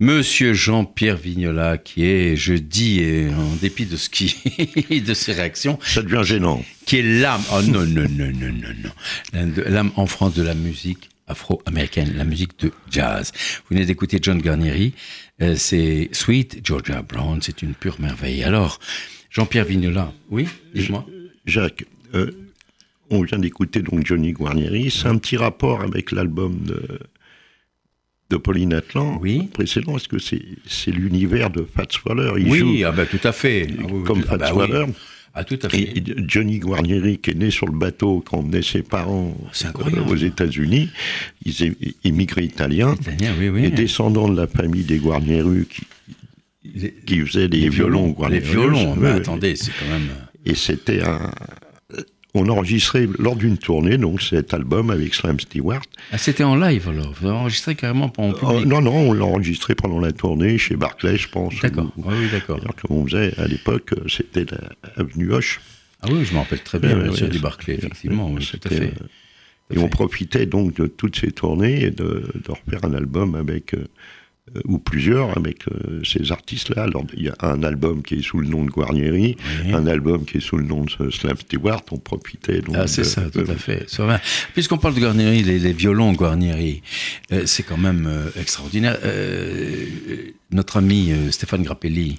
Monsieur Jean-Pierre Vignola, qui est, je dis, et en dépit de ce qui, de ses réactions, Ça devient gênant. qui est l'âme, oh non, non, non, non, non, l'âme en France de la musique afro-américaine, la musique de jazz. Vous venez d'écouter John Garnieri, euh, c'est Sweet Georgia Brown, c'est une pure merveille. Alors, Jean-Pierre Vignola, oui, dis-moi. Jacques, euh, on vient d'écouter donc Johnny Guarnieri. C'est un petit rapport avec l'album de, de Pauline Atlan Oui. précédent. Est-ce que c'est c'est l'univers de Fats Waller? Il Oui, joue ah ben tout à fait. Ah oui, comme ah Fats bah oui. Ah tout à fait. Et Johnny Guarnieri, qui est né sur le bateau quand emmenait ses parents euh, aux États-Unis, ils é- immigrés italiens, Italien, oui, oui. et descendants de la famille des Guarnieru qui, Les, qui faisaient des les violons. les Guarnieru. violons, mais attendez, c'est quand même... Et c'était un. On enregistrait lors d'une tournée, donc cet album avec Slam Stewart. Ah, c'était en live alors, vous avez enregistré carrément en Oh, public. non, non, on l'a enregistré pendant la tournée chez Barclay, je pense. D'accord, ou- oui, oui, d'accord. Comme on faisait à l'époque, euh, c'était la avenue Hoche. Ah oui, je me rappelle très bien, bien sûr, du Barclay, effectivement, oui, tout à fait. euh, Et on profitait donc de toutes ces tournées et de, de refaire un album avec, euh, euh, ou plusieurs, avec euh, ces artistes-là. Alors, il y a un album qui est sous le nom de Guarnieri, Oui. un album qui est sous le nom de Slam Stewart. On profitait donc. Ah, c'est ça, tout de- à fait. Puisqu'on parle de Guarnieri, les, les violons Guarnieri, euh, c'est quand même euh, extraordinaire. Euh, notre ami euh, Stéphane Grappelli,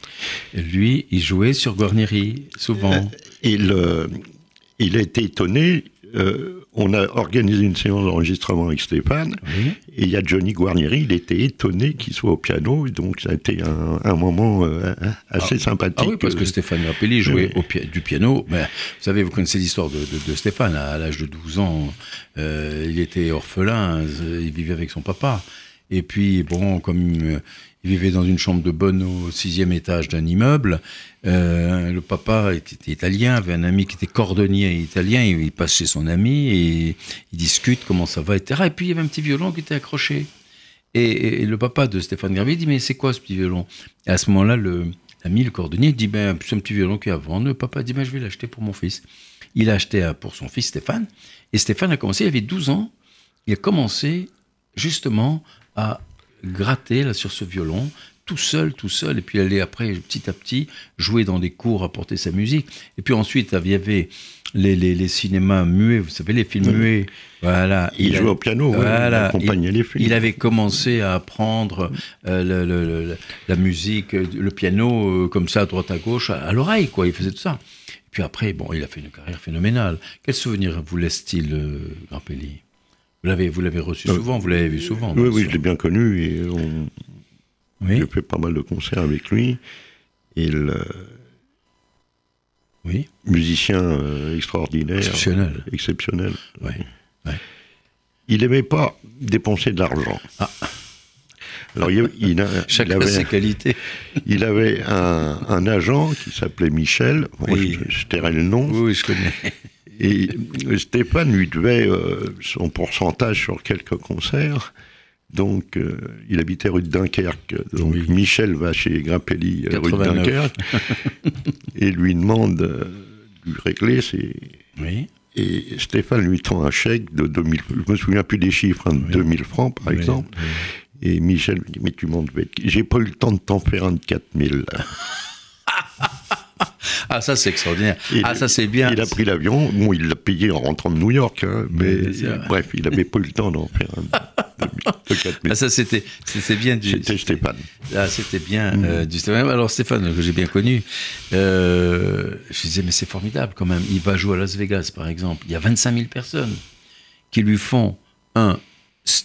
lui, il jouait sur Guarnieri, souvent. Et le- il a été étonné euh, on a organisé une séance d'enregistrement avec Stéphane, Oui. et il y a Johnny Guarnieri, il était étonné qu'il soit au piano, donc ça a été un, un moment euh, assez sympathique. Ah oui, parce que Stéphane Grappelli jouait oui. au pi- du piano. Ben, vous savez, vous connaissez l'histoire de, de- de Stéphane. À l'âge de 12 ans, euh, il était orphelin, euh, il vivait avec son papa. Et puis, bon, comme euh, il vivait dans une chambre de bonne au sixième étage d'un immeuble, euh, le papa était italien, avait un ami qui était cordonnier italien, il, passe chez son ami et il discute comment ça va, etc. Et puis, il y avait un petit violon qui était accroché. Et, le papa de Stéphane Gravier dit Mais c'est quoi ce petit violon? Et à ce moment-là, l'ami, le cordonnier, dit Ben, c'est un petit violon qui est à vendre. Le papa dit Ben, je vais l'acheter pour mon fils. Il a acheté pour son fils Stéphane. Et Stéphane a commencé, il avait 12 ans. Il a commencé justement à gratter là, sur ce violon, tout seul, tout seul. Et puis aller après, petit à petit, jouer dans des cours, apporter sa musique. Et puis ensuite, il y avait les, les, les cinémas muets, vous savez, les films muets. Voilà. Il a- jouait au piano, Voilà. il accompagnait il, les films. il avait commencé à apprendre euh, le- le- le- la musique, euh, le piano, euh, comme ça, à droite à gauche, à, à l'oreille, quoi. Il faisait tout ça. Et puis après, bon, il a fait une carrière phénoménale. Quel souvenir vous laisse-t-il, euh, Grappelli Vous l'avez, vous l'avez reçu souvent, vous l'avez vu souvent. Oui, oui, je l'ai bien connu, et on, Oui, j'ai fait pas mal de concerts avec lui. Le oui, musicien euh, extraordinaire. Exceptionnel. Exceptionnel. oui. Il aimait pas dépenser de l'argent. Alors, il, il a- il Chacun avait, ses qualités. il avait un, un agent qui s'appelait Michel. Bon, Oui. je, je tairai le nom. Oui, oui, je connais. Et Stéphane lui devait euh, son pourcentage sur quelques concerts. Donc, euh, il habitait rue de Dunkerque. Donc, Oui. Michel va chez Grappelli, euh, rue de 89. Dunkerque, et lui demande euh, de lui régler ses. Oui, Et Stéphane lui tend un chèque de 2000, je me souviens plus des chiffres, hein, de 2000 francs par Oui, exemple. oui. Et Michel lui dit, mais tu m'en devais, j'ai pas eu le temps de t'en faire un de 4000. Ah, ça, c'est extraordinaire. Et ah, ça, c'est bien. Il a pris l'avion, bon, il l'a payé en rentrant de New York, hein, mais bref, il avait pas eu le temps d'en faire un de, de 4000. Ah, ça, c'était, bien du. C'était Stéphane. Ah, c'était bien euh, du Stéphane. Alors Stéphane, que j'ai bien connu, euh, je disais, mais c'est formidable quand même. Il va jouer à Las Vegas, par exemple. Il y a 25 000 personnes qui lui font un,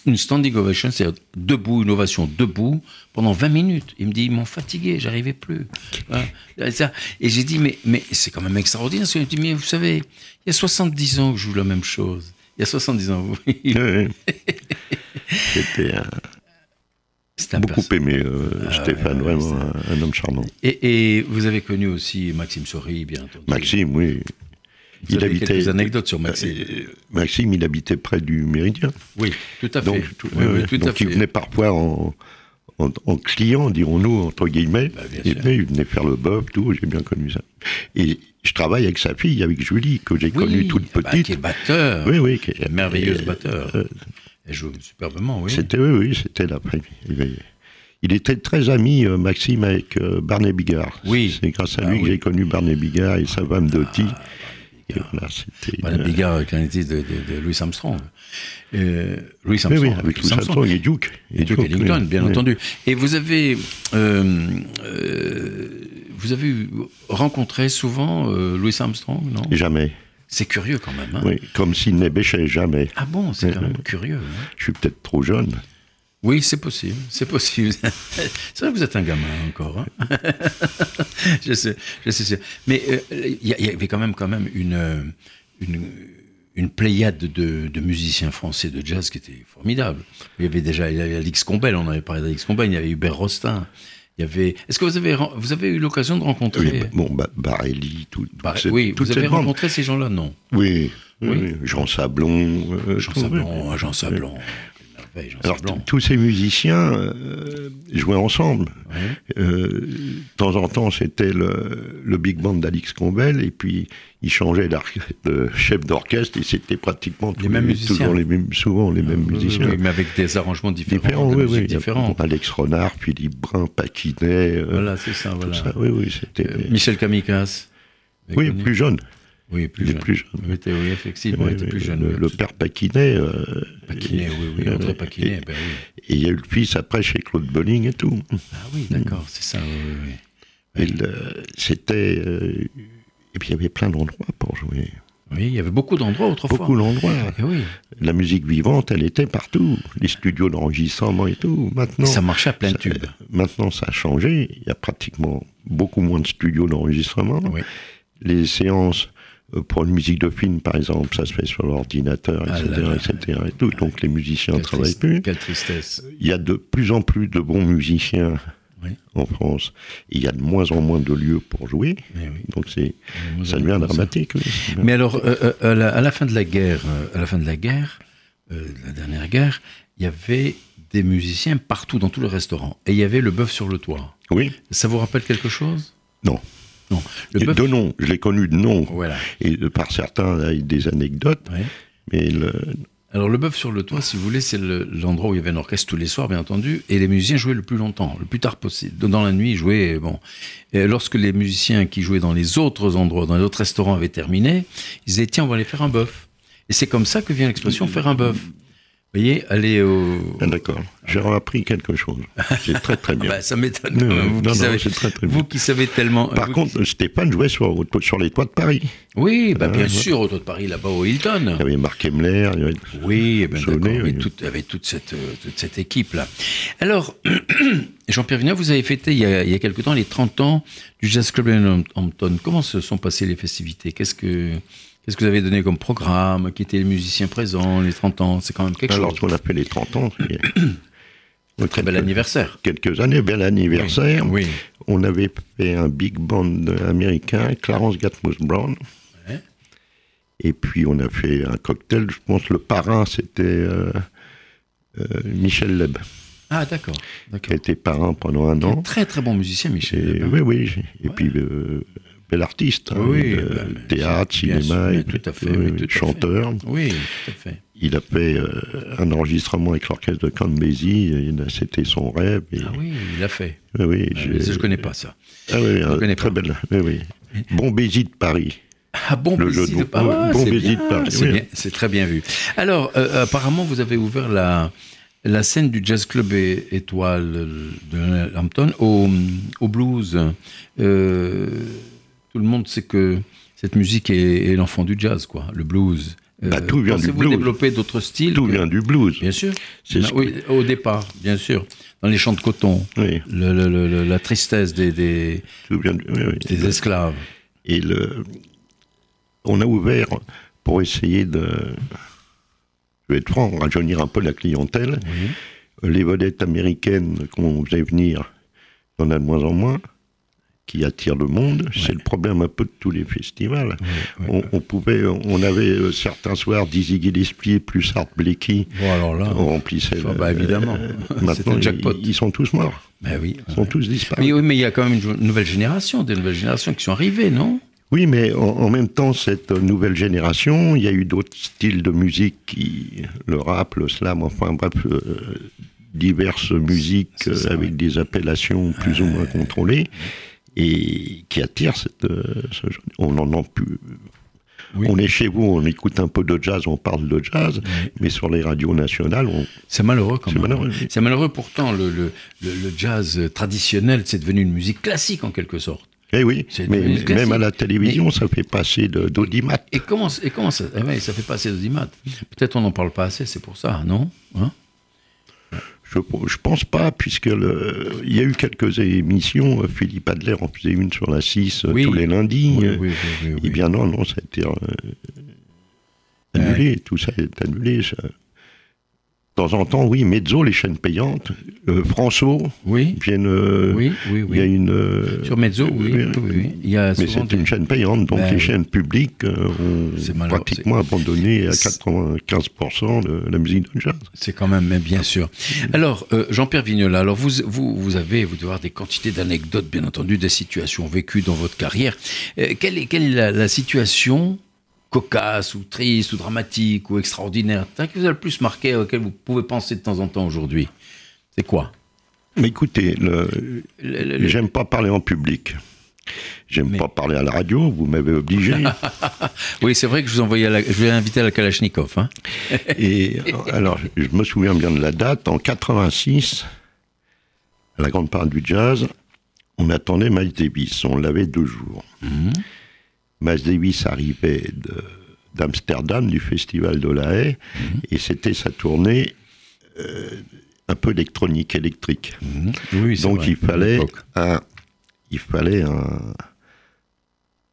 une standing ovation, c'est-à-dire debout, une ovation debout, pendant 20 minutes. Il me dit, ils m'ont fatigué, j'arrivais plus. Hein. Et j'ai dit, mais, mais c'est quand même extraordinaire. Il me dit, mais vous savez, il y a 70 ans que je joue la même chose. Il y a 70 ans, oui. Ouais. C'était un- beaucoup perso- aimé, euh, Ah, Stéphane, ouais, ouais, vraiment un, un homme charmant. Et, et vous avez connu aussi Maxime Sori, bien entendu. Maxime, oui. Vous avez quelques anecdotes sur Maxime. Euh, Maxime, il habitait près du Méridien. Oui, tout à fait. Donc, tout, oui, oui, ouais, tout donc à fait. il venait parfois en, en, en client, dirons-nous, entre guillemets. Bah, il, venait, il venait faire le bœuf, tout, j'ai bien connu ça. Et je travaille avec sa fille, avec Julie, que j'ai Oui, connue toute ah bah, petite. qui est batteur. oui, oui. qui est- Merveilleuse et, batteur. euh, Elle joue superbement, oui. C'était, oui, oui, c'était la il, avait- il était très ami, euh, Maxime, avec euh, Barney Bigard. Oui. C'est grâce à Ah lui que j'ai connu Barney Bigard et sa femme Doty. Et Voilà, euh, Bigard l'identité de, de, de Louis Armstrong. Euh, Louis Oui, Armstrong. oui, avec Louis Armstrong et Duke. Et Duke Ellington, oui. bien Oui. entendu. Et vous avez, euh, euh, vous avez rencontré souvent Louis Armstrong, non? Jamais. C'est curieux quand même. hein Oui, comme s'il n'ébêchait jamais. Ah bon, c'est Oui, quand même oui. curieux. hein Je suis peut-être trop jeune. Oui, c'est possible, c'est possible. c'est vrai que vous êtes un gamin encore. hein. je sais, je sais. Mais euh, il y, avait quand même, quand même une, euh, une, une pléiade de, de musiciens français de jazz qui était formidable. Il y avait déjà il y avait Alix Combel, on avait parlé d'Alix Combel, il y avait Hubert Rostin. Il y avait. Est-ce que vous avez, vous avez eu l'occasion de rencontrer Oui, bon, bah, Barelli, tout, toute Bah, cette- oui, toute vous avez rencontré ces gens-là, non? Oui, oui, Jean Sablon. euh, Jean tout, Sablon. Jean Sablon. Alors, tous ces musiciens euh, jouaient ensemble. Ouais. Euh, de temps en temps, c'était le, le big band d'Alix Combel, et puis ils changeaient de chef d'orchestre, et c'était pratiquement tous mêmes musiciens. toujours les mêmes, souvent les mêmes Oui, musiciens. oui, mais avec des arrangements différents, Différents, oui, oui. différents. Alex Renard, Philippe Brun, Paquinet, euh, Voilà, c'est ça, voilà. ça. Oui, Michel Kamikaze. Oui, plus jeune. Oui, plus il est jeune. plus jeune. Oui, était- oui, effectivement, il était plus jeune. Le, père Paquinet. euh, Paquinet, oui, oui, et- ben oui. Et il y a eu le fils après chez Claude Bolling et tout. Ah oui, d'accord, c'est ça, oui, oui, oui. Et le- C'était. euh, et puis il y avait plein d'endroits pour jouer. Oui, il y avait beaucoup d'endroits autrefois. Beaucoup d'endroits. Et oui, La musique vivante, elle était partout. Les studios d'enregistrement et tout. Maintenant, ça marchait à plein ça- tube. maintenant, ça a changé. Il y a pratiquement beaucoup moins de studios d'enregistrement. Oui. Les séances euh, pour une musique de film, par exemple, ça se fait sur l'ordinateur, Ah etc., là là. etc. Et tout. Donc les musiciens ne travaillent plus. quelle tristesse. Il y a de plus en plus de bons musiciens Oui. en France. Et il y a de moins en moins de lieux pour jouer. Oui. Donc c'est, ça devient dramatique. oui. Mais alors, euh, euh, à, la, à la fin de la guerre, euh, à la fin de la guerre, euh, la dernière guerre, il y avait des musiciens partout dans tous les restaurants. Et il y avait le bœuf sur le toit. Oui, Ça vous rappelle quelque chose? Non. Non. Le de nom, je l'ai connu de nom. Voilà. Et par certains, avec des anecdotes. Ouais. Mais le, Alors le bœuf sur le toit, si vous voulez, c'est le- l'endroit où il y avait un orchestre tous les soirs, bien entendu, et les musiciens jouaient le plus longtemps, le plus tard possible. Dans la nuit, ils jouaient. Bon, et lorsque les musiciens qui jouaient dans les autres endroits, dans les autres restaurants avaient terminé, ils disaient tiens, on va aller faire un bœuf. Et c'est comme ça que vient l'expression faire un bœuf. Vous voyez, aller au. Ah, D'accord. J'ai appris quelque chose. C'est très très Ah bien. bah, ça m'étonne. Vous, non, qui non, savez, c'est très très bien. vous qui savez tellement. Par vous contre, Stéphane jouait sur, sur les toits de Paris. Oui, bah, bien ouais. sûr, au Toit de Paris, là-bas au Hilton. Il y avait Marc Emler. il y avait- Oui, eh ben, Sonnet, oui. oui, toute- avec toute cette, euh, toute cette équipe-là. Alors, Jean-Pierre Vignat, vous avez fêté il y, a, il y a quelque temps les 30 ans du Jazz Club Hampton. Comment se sont passées les festivités? Qu'est-ce que qu'est-ce que vous avez donné comme programme Qui étaient les musiciens présents Les 30 ans C'est quand même quelque Alors, chose. ce qu'on a fait les 30 ans, c'est- Très bel anniversaire. quelques années, bel anniversaire. Oui. On avait fait un big band américain, Clarence Gatmos Brown. Ouais. Et puis on a fait un cocktail. Je pense le parrain c'était euh, euh, Michel Leb, Ah, d'accord. qui a été parrain pendant un Un an. très très bon musicien, Michel. Et, Lebin. oui, oui. Et Ouais. puis euh, bel artiste, hein, Oui, bah, théâtre, cinéma, sûr, et mais tout à fait, oui, oui, tout à fait. chanteur. Oui, tout à fait. Il a fait euh, un enregistrement avec l'orchestre de a- C'était son rêve. Et, Ah oui, il l'a fait. oui, Ah, je connais pas ça. Ah oui, un connais très pas. belle. Oui, Bézi de Paris. Ah bon, Le jeu Bézi de. Paris. Ah, bon c'est oui. très bien vu. Alors, euh, apparemment, vous avez ouvert la, la scène du Jazz Club Étoile de Hampton au, au blues. Euh, tout le monde sait que cette musique est, est l'enfant du jazz, quoi, le blues. Euh, Bah, tout vient du blues. développer d'autres styles Tout que- vient du blues. Bien sûr. Ce oui, au départ, bien sûr. Dans les champs de coton, Oui, le- le- le- le- la tristesse des, des, tout vient du- oui, oui. des esclaves. Et le, on a ouvert pour essayer de, je vais être franc, rajeunir un peu la clientèle. Les vedettes américaines qu'on faisait venir, il y en a de moins en moins, qui attirent le monde. C'est le problème un peu de tous les festivals. Ouais, On, on pouvait, on avait euh, certains soirs Dizzy Gillespie plus Art Blakey. Bon, alors là. On remplissait. Le- bah, évidemment. C'était maintenant, jackpot. Ils, ils sont tous morts. Ben oui. Ils sont tous disparus. Mais oui, mais il y a quand même une nouvelle génération, des nouvelles générations qui sont arrivées, non? Oui, mais en, en même temps, cette nouvelle génération, il y a eu d'autres styles de musique qui, le rap, le slam, enfin bref, euh, diverses musiques ça, euh, avec ouais. des appellations plus ou moins contrôlées et qui attirent cette. euh, ce genre- on en a plus. Oui. On est chez vous, on écoute un peu de jazz, on parle de jazz, mais sur les radios nationales, on, C'est malheureux quand C'est même. C'est malheureux pourtant, le, le, le, jazz traditionnel, c'est devenu une musique classique en quelque sorte. Eh oui, mais même à la télévision, ça fait passer d'audimat. Et comment, et comment ça, eh ça fait passer d'audimat Peut-être on n'en parle pas assez, c'est pour ça, non Hein? Je, pense pas, puisque le, il y a eu quelques émissions. euh, Philippe Adler en faisait une sur la 6 euh, Oui. tous les lundis. Oui, oui, oui, oui, Eh bien non, non, ça a été euh, annulé. Tout ça est annulé. ça. De temps en temps, oui, Mezzo, les chaînes payantes. Euh, François Oui, viennent. euh, oui, oui, Il y a oui. une. euh, Sur Mezzo, oui, oui, oui, oui. Il y a mais c'est une chaîne payante, donc Ben les oui. chaînes publiques euh, ont pratiquement abandonné à c'est- 95% de la musique de jazz. C'est quand même, mais bien sûr. Alors, Jean-Pierre Vignola, alors vous, vous, vous avez, vous devez avoir des quantités d'anecdotes, bien entendu, des situations vécues dans votre carrière. Quelle est, quelle est la, la situation cocasse ou triste ou dramatique ou extraordinaire qui vous a le plus marqué, auquel vous pouvez penser de temps en temps aujourd'hui C'est quoi? Mais écoutez, le, Le- le- le- J'aime pas parler en public. J'aime Mais- pas parler à la radio, vous m'avez obligé. Oui, c'est vrai que je vous envoyais la, je vous ai invité à la Kalachnikov. Hein Et alors, je me souviens bien de la date. En 86, à la grande parade du jazz, on attendait Miles Davis. On l'avait deux jours. Mhm. Miles Davis arrivait de, d'Amsterdam, du festival de la Haye, et c'était sa tournée euh, un peu électronique, électrique. Mhm. Oui, Donc vrai, il fallait un, il fallait un,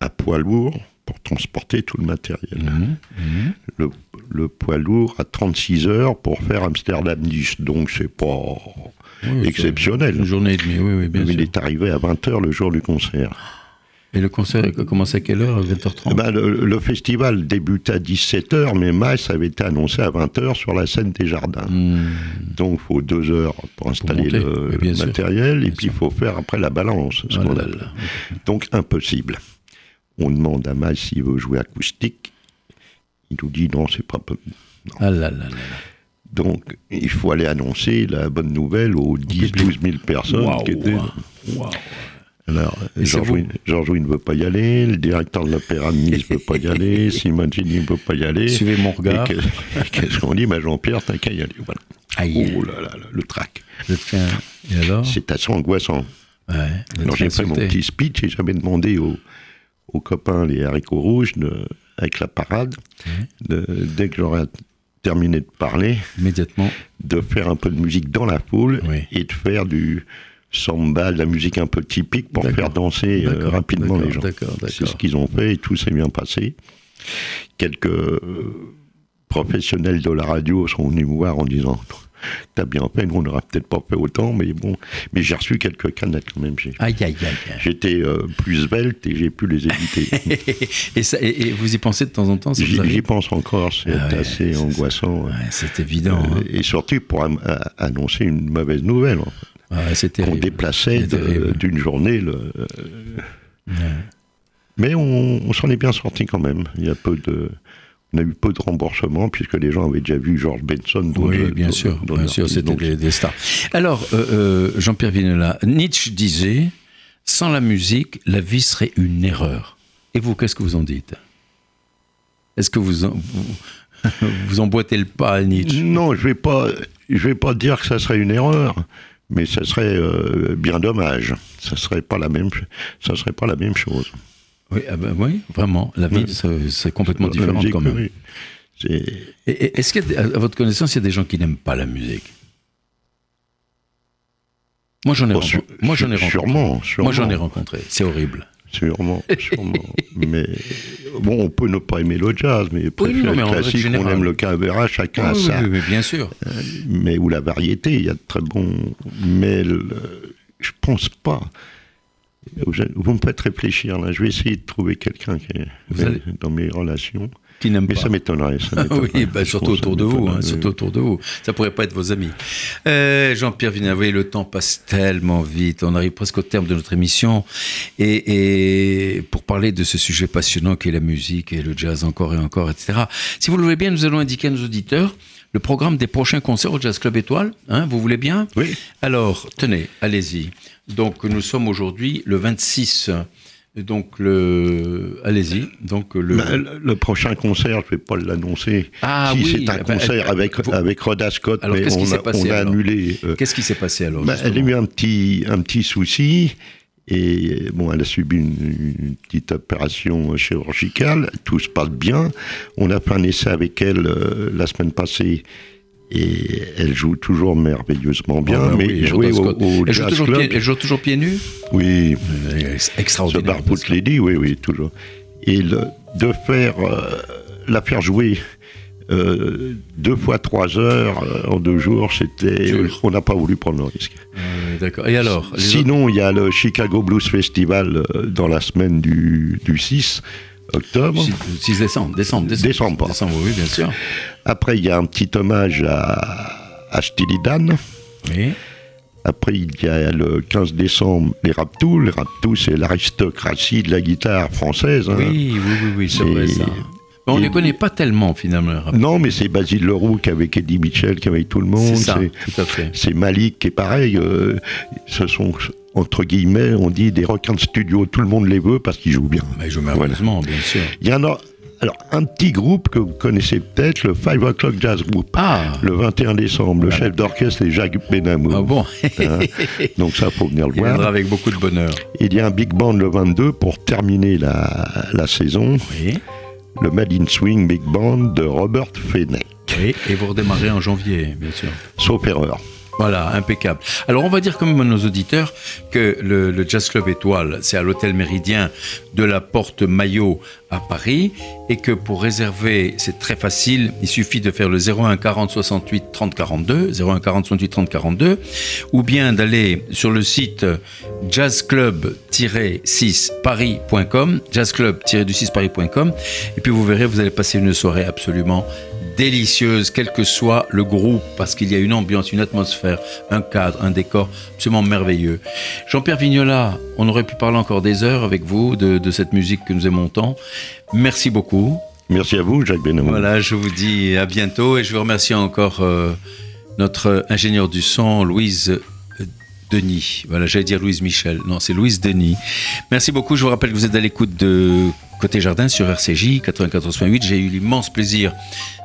un poids lourd pour transporter tout le matériel. Mhm, mhm. Le, le poids lourd à 36 heures pour faire Amsterdam 10. Donc c'est pas Oui, exceptionnel. Une journée et demie, oui, oui, bien il sûr. est arrivé à 20h le jour du concert. Et le concert a commencé à quelle heure À 20h30 Eh ben, le, le festival débutait à 17h, mais Mass avait été annoncé à 20h sur la scène des jardins. Hmm. Donc il faut deux heures pour installer monter, le, sûr. matériel, et puis il faut faire après la balance. ce Oh là là. Donc impossible. On demande à Mass s'il veut jouer acoustique. Il nous dit non, c'est pas possible. Ah là. Donc il faut aller annoncer la bonne nouvelle aux 10-12 000 personnes qui étaient. waouh. Alors, Georges Louis Louis ne veut pas y aller, le directeur de l'Opéra de Nice ne veut pas y aller, Simoncini ne veut pas y aller. Suivez mon regard. que- Qu'est-ce qu'on dit bah, Jean-Pierre, t'as qu'à y aller. Voilà. Aïe. Oh là là, le trac. Et alors? C'est assez angoissant. Ouais, Alors j'ai fait mon petit speech et j'avais demandé aux, aux copains, les haricots rouges, de- avec la parade, de- dès que j'aurais terminé de parler, Immédiatement. de faire un peu de musique dans la foule Oui. et de faire du samba, de la musique un peu typique pour faire danser euh, rapidement les gens. C'est ce qu'ils ont fait et tout s'est bien passé. Quelques euh, professionnels de la radio sont venus me voir en disant T'as bien fait, nous on n'aura peut-être pas fait autant, mais bon. Mais j'ai reçu quelques canettes quand même. J'ai- Aïe, aïe, aïe. J'étais euh, plus svelte et j'ai pu les éviter. et, ça, et, et vous y pensez de temps en temps J'y pense encore, c'est Ah ouais, assez angoissant. Ouais, c'est évident. Euh, hein. Et surtout pour annoncer une mauvaise nouvelle. en fait. C'est qu'on déplaçait d'une journée. le- euh, Mais on, on s'en est bien sorti quand même. Il y a peu de, on a eu peu de remboursement puisque les gens avaient déjà vu George Benson. Oui, bien d'autres- sûr, bien sûr, c'était des, des stars. Alors, euh, euh, Jean-Pierre Vinella, Nietzsche disait sans la musique, la vie serait une erreur. Et vous, qu'est-ce que vous en dites? Est-ce que vous, en- vous, vous emboîtez le pas à Nietzsche? Non, je vais pas, je vais pas dire que ça serait une erreur, mais ça serait euh, bien dommage. Ça serait pas la même, ça serait pas la même chose. oui, ah ben oui, vraiment. La vie, Oui. c'est- complètement différent musique, quand même. oui. Est-ce qu'il y a, à votre connaissance, il y a des gens qui n'aiment pas la musique? Moi, j'en ai, Oh, rencontré. Moi, j'en ai rencontré. sûrement, sûrement. Moi, j'en ai rencontré. C'est horrible. Sûrement, sûrement. mais bon, on peut ne pas aimer le jazz, mais préférer non, mais en le classique, on aime le cabaret, chacun a Oui, ça. bien sûr. Mais ou la variété, il y a de très bons. Mais le- je pense pas. Vous me faites réfléchir là. Je vais essayer de trouver quelqu'un qui est Vous dans mes relations. Qui n'aiment Mais pas. ça m'étonnerait. ça Ah m'étonnerait. oui, bah, surtout autour de vous, hein, surtout autour de vous. Ça pourrait pas être vos amis. Euh, Jean-Pierre Vinet, vous voyez, le temps passe tellement vite. On arrive presque au terme de notre émission. Et, et pour parler de ce sujet passionnant qu'est la musique et le jazz encore et encore, etc. Si vous le voulez bien, nous allons indiquer à nos auditeurs le programme des prochains concerts au Jazz Club Étoile. Hein, vous voulez bien Oui. Alors, tenez, allez-y. Donc, nous sommes aujourd'hui le 26. Donc, le. Allez-y. Donc, le. Bah, le, prochain concert, je vais pas l'annoncer. Ah si oui, c'est un bah, concert euh, avec, vous- avec Rhoda Scott, Alors, mais qu'est-ce qui on a, passé, on a alors annulé. euh, Qu'est-ce qui s'est passé alors Bah, elle a eu un petit, un petit souci. Et bon, elle a subi une, une petite opération chirurgicale. Tout se passe bien. On a fait un essai avec elle euh, la semaine passée. Et elle joue toujours merveilleusement bien. Ah mais oui, jouer au, elle, joue toujours Club, pieds, elle joue toujours pieds nus oui, The Extraordinaire. Barfoot parce que- Lady, oui, oui, toujours. Et le- de faire, euh, la faire jouer euh, deux fois trois heures euh, en deux jours, c'était, on n'a pas voulu prendre le risque. Euh, D'accord. Et alors Sinon, il y a le Chicago Blues Festival euh, dans la semaine du, du 6 octobre. 6, 6 décembre, décembre, décembre. Décembre, oui, bien sûr. Après, il y a un petit hommage à, à Steely Dan. Oui. Après, il y a le 15 décembre les Raptous. Les Raptous, c'est l'aristocratie de la guitare française. hein. Oui, oui, oui, oui, c'est vrai ça. Mais on ne les connaît pas tellement finalement. Non, mais c'est Basile Leroux qui avec Eddie Mitchell, qui avec tout le monde. C'est ça, C'est- tout à fait. C'est Malik qui est pareil. euh, ce sont, entre guillemets, on dit des requins de studio. Tout le monde les veut parce qu'ils jouent bien. Mais ils jouent merveilleusement, bien sûr. Il y en a. Alors, un petit groupe que vous connaissez peut-être, le Five O'Clock Jazz Group. Ah, Le 21 décembre, le chef d'orchestre est Jacques Benamou. ah bon Hein. Donc ça, faut venir le Il viendra voir. avec beaucoup de bonheur. Il y a un big band le 22 pour terminer la, la saison. Oui. Le Made in Swing Big Band de Robert Fenech. Oui, et vous redémarrez en janvier, bien sûr. Sauf erreur. Voilà, impeccable. Alors on va dire quand même à nos auditeurs que le, Jazz Club Étoile, c'est à l'hôtel Méridien de la Porte Maillot à Paris et que pour réserver, c'est très facile, il suffit de faire le 01 40 68 30 42, 01 40 68 30 42 ou bien d'aller sur le site jazzclub-6paris.com, jazzclub-6paris.com et puis vous verrez, vous allez passer une soirée absolument délicieuse, quel que soit le groupe, parce qu'il y a une ambiance, une atmosphère, un cadre, un décor absolument merveilleux. Jean-Pierre Vignola, on aurait pu parler encore des heures avec vous de, de cette musique que nous aimons tant. Merci beaucoup. Merci à vous, Jacques Benamou. Voilà, je vous dis à bientôt et je vous remercie encore euh, notre ingénieur du son, Louise euh, Denis. Voilà, j'allais dire Louise Michel. Non, c'est Louise Denis. Merci beaucoup. Je vous rappelle que vous êtes à l'écoute de Côté Jardin sur RCJ 94.8. J'ai eu l'immense plaisir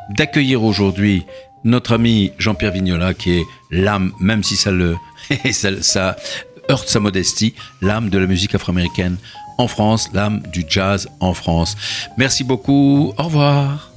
d'accueillir aujourd'hui notre ami Jean-Pierre Vignola, qui est l'âme, même si ça le ça, ça heurte sa modestie, l'âme de la musique afro-américaine en France, l'âme du jazz en France. Merci beaucoup. Au revoir.